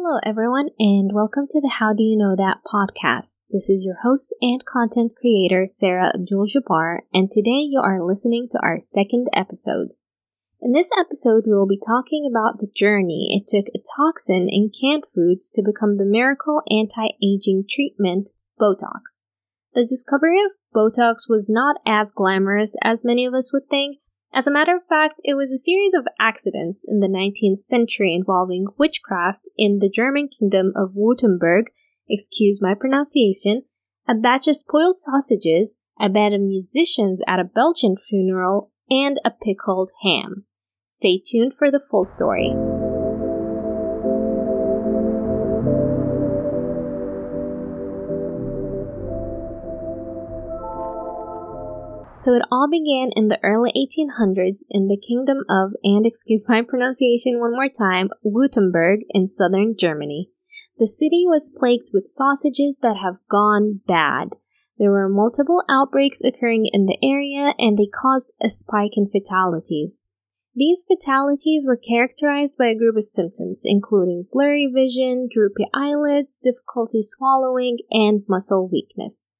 Hello, everyone, and welcome to the How Do You Know That podcast. This is your host and content creator, Sarah Abdul Jabbar, and today you are listening to our second episode. In this episode, we will be talking about the journey it took a toxin in canned foods to become the miracle anti aging treatment, Botox. The discovery of Botox was not as glamorous as many of us would think, as a matter of fact, it was a series of accidents in the 19th century involving witchcraft in the German kingdom of Württemberg, excuse my pronunciation, a batch of spoiled sausages, a band of musicians at a Belgian funeral, and a pickled ham. Stay tuned for the full story. So it all began in the early 1800s in the kingdom of, and excuse my pronunciation one more time, Württemberg in southern Germany. The city was plagued with sausages that have gone bad. There were multiple outbreaks occurring in the area and they caused a spike in fatalities. These fatalities were characterized by a group of symptoms, including blurry vision, droopy eyelids, difficulty swallowing, and muscle weakness.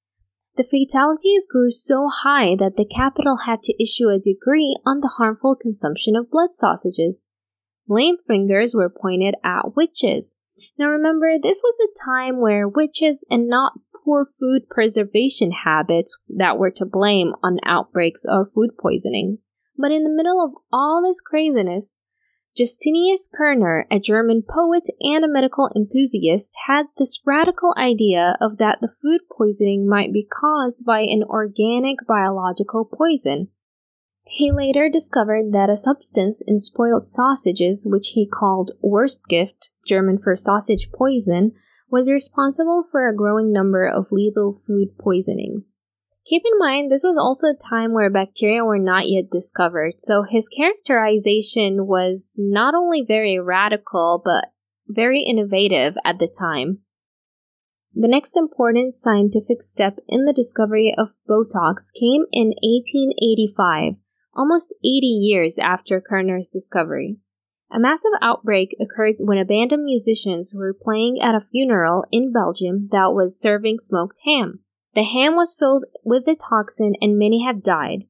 The fatalities grew so high that the capital had to issue a decree on the harmful consumption of blood sausages. Blame fingers were pointed at witches. Now remember, this was a time where witches and not poor food preservation habits that were to blame on outbreaks of food poisoning. But in the middle of all this craziness, Justinus Kerner, a German poet and a medical enthusiast, had this radical idea of that the food poisoning might be caused by an organic biological poison. He later discovered that a substance in spoiled sausages, which he called Wurstgift, German for sausage poison, was responsible for a growing number of lethal food poisonings. Keep in mind, this was also a time where bacteria were not yet discovered, so his characterization was not only very radical, but very innovative at the time. The next important scientific step in the discovery of Botox came in 1885, almost 80 years after Kerner's discovery. A massive outbreak occurred when a band of musicians were playing at a funeral in Belgium that was serving smoked ham. The ham was filled with the toxin and many have died.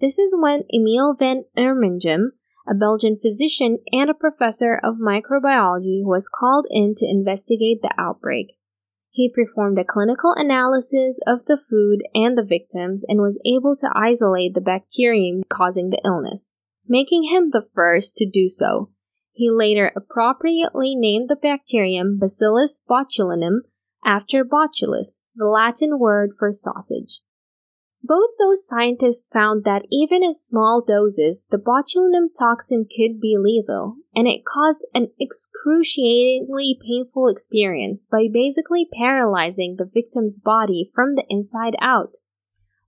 This is when Emil van Ermengem, a Belgian physician and a professor of microbiology, was called in to investigate the outbreak. He performed a clinical analysis of the food and the victims and was able to isolate the bacterium causing the illness, making him the first to do so. He later appropriately named the bacterium Bacillus botulinum after botulus, the Latin word for sausage. Both those scientists found that even in small doses, the botulinum toxin could be lethal, and it caused an excruciatingly painful experience by basically paralyzing the victim's body from the inside out.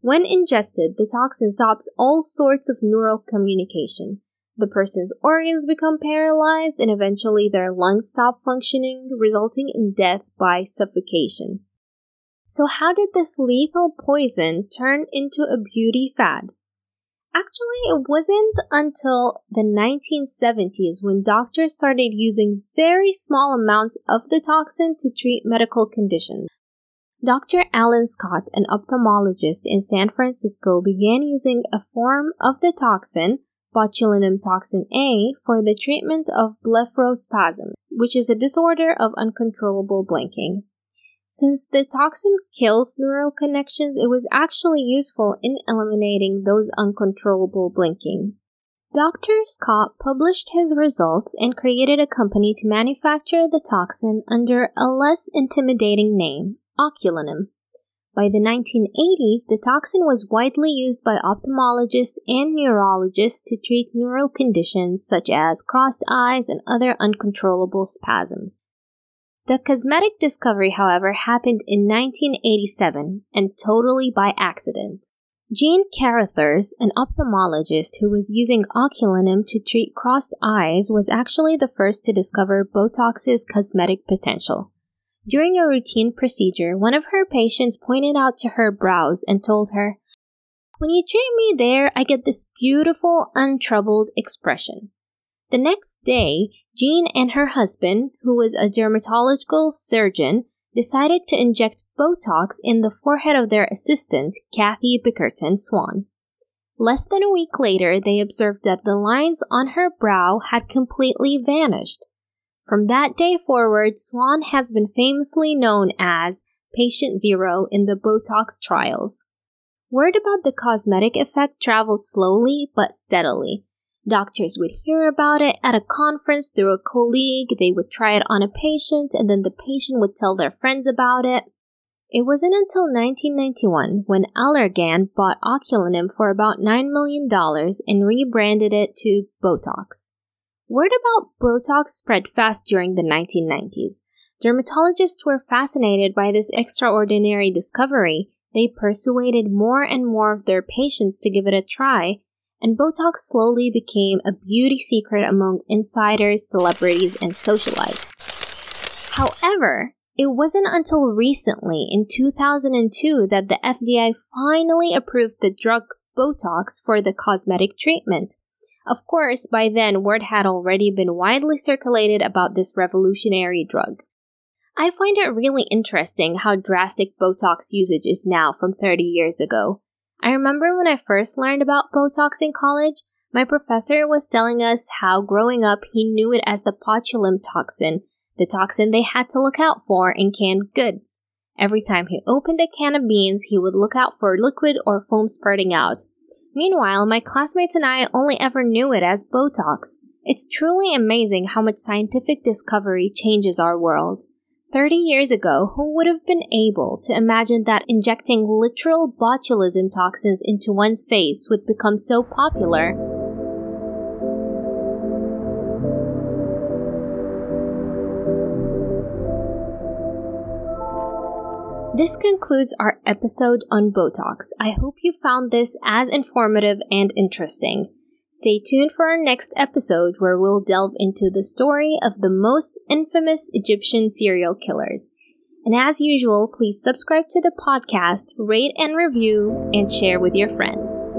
When ingested, the toxin stops all sorts of neural communication, the person's organs become paralyzed and eventually their lungs stop functioning, resulting in death by suffocation. So, how did this lethal poison turn into a beauty fad? Actually, it wasn't until the 1970s when doctors started using very small amounts of the toxin to treat medical conditions. Dr. Alan Scott, an ophthalmologist in San Francisco, began using a form of the toxin botulinum toxin A for the treatment of blepharospasm, which is a disorder of uncontrollable blinking. Since the toxin kills neural connections, it was actually useful in eliminating those uncontrollable blinking. Dr. Scott published his results and created a company to manufacture the toxin under a less intimidating name, Oculinum. By the 1980s, the toxin was widely used by ophthalmologists and neurologists to treat neural conditions such as crossed eyes and other uncontrollable spasms. The cosmetic discovery, however, happened in 1987 and totally by accident. Jean Carruthers, an ophthalmologist who was using oculinum to treat crossed eyes, was actually the first to discover Botox's cosmetic potential. During a routine procedure, one of her patients pointed out to her brows and told her, When you treat me there, I get this beautiful, untroubled expression. The next day, Jean and her husband, who was a dermatological surgeon, decided to inject Botox in the forehead of their assistant, Cathy Bickerton Swann. Less than a week later, they observed that the lines on her brow had completely vanished. From that day forward, Swann has been famously known as Patient Zero in the Botox trials. Word about the cosmetic effect traveled slowly but steadily. Doctors would hear about it at a conference through a colleague, they would try it on a patient, and then the patient would tell their friends about it. It wasn't until 1991 when Allergan bought Oculinum for about $9 million and rebranded it to Botox. Word about Botox spread fast during the 1990s. Dermatologists were fascinated by this extraordinary discovery. They persuaded more and more of their patients to give it a try, and Botox slowly became a beauty secret among insiders, celebrities, and socialites. However, it wasn't until recently, in 2002, that the FDA finally approved the drug Botox for the cosmetic treatment. Of course, by then, word had already been widely circulated about this revolutionary drug. I find it really interesting how drastic Botox usage is now from 30 years ago. I remember when I first learned about Botox in college, my professor was telling us how growing up he knew it as the botulinum toxin, the toxin they had to look out for in canned goods. Every time he opened a can of beans, he would look out for liquid or foam spurting out. Meanwhile, my classmates and I only ever knew it as Botox. It's truly amazing how much scientific discovery changes our world. 30 years ago, who would have been able to imagine that injecting literal botulism toxins into one's face would become so popular? This concludes our episode on Botox. I hope you found this as informative and interesting. Stay tuned for our next episode where we'll delve into the story of the most infamous Egyptian serial killers. And as usual, please subscribe to the podcast, rate and review, and share with your friends.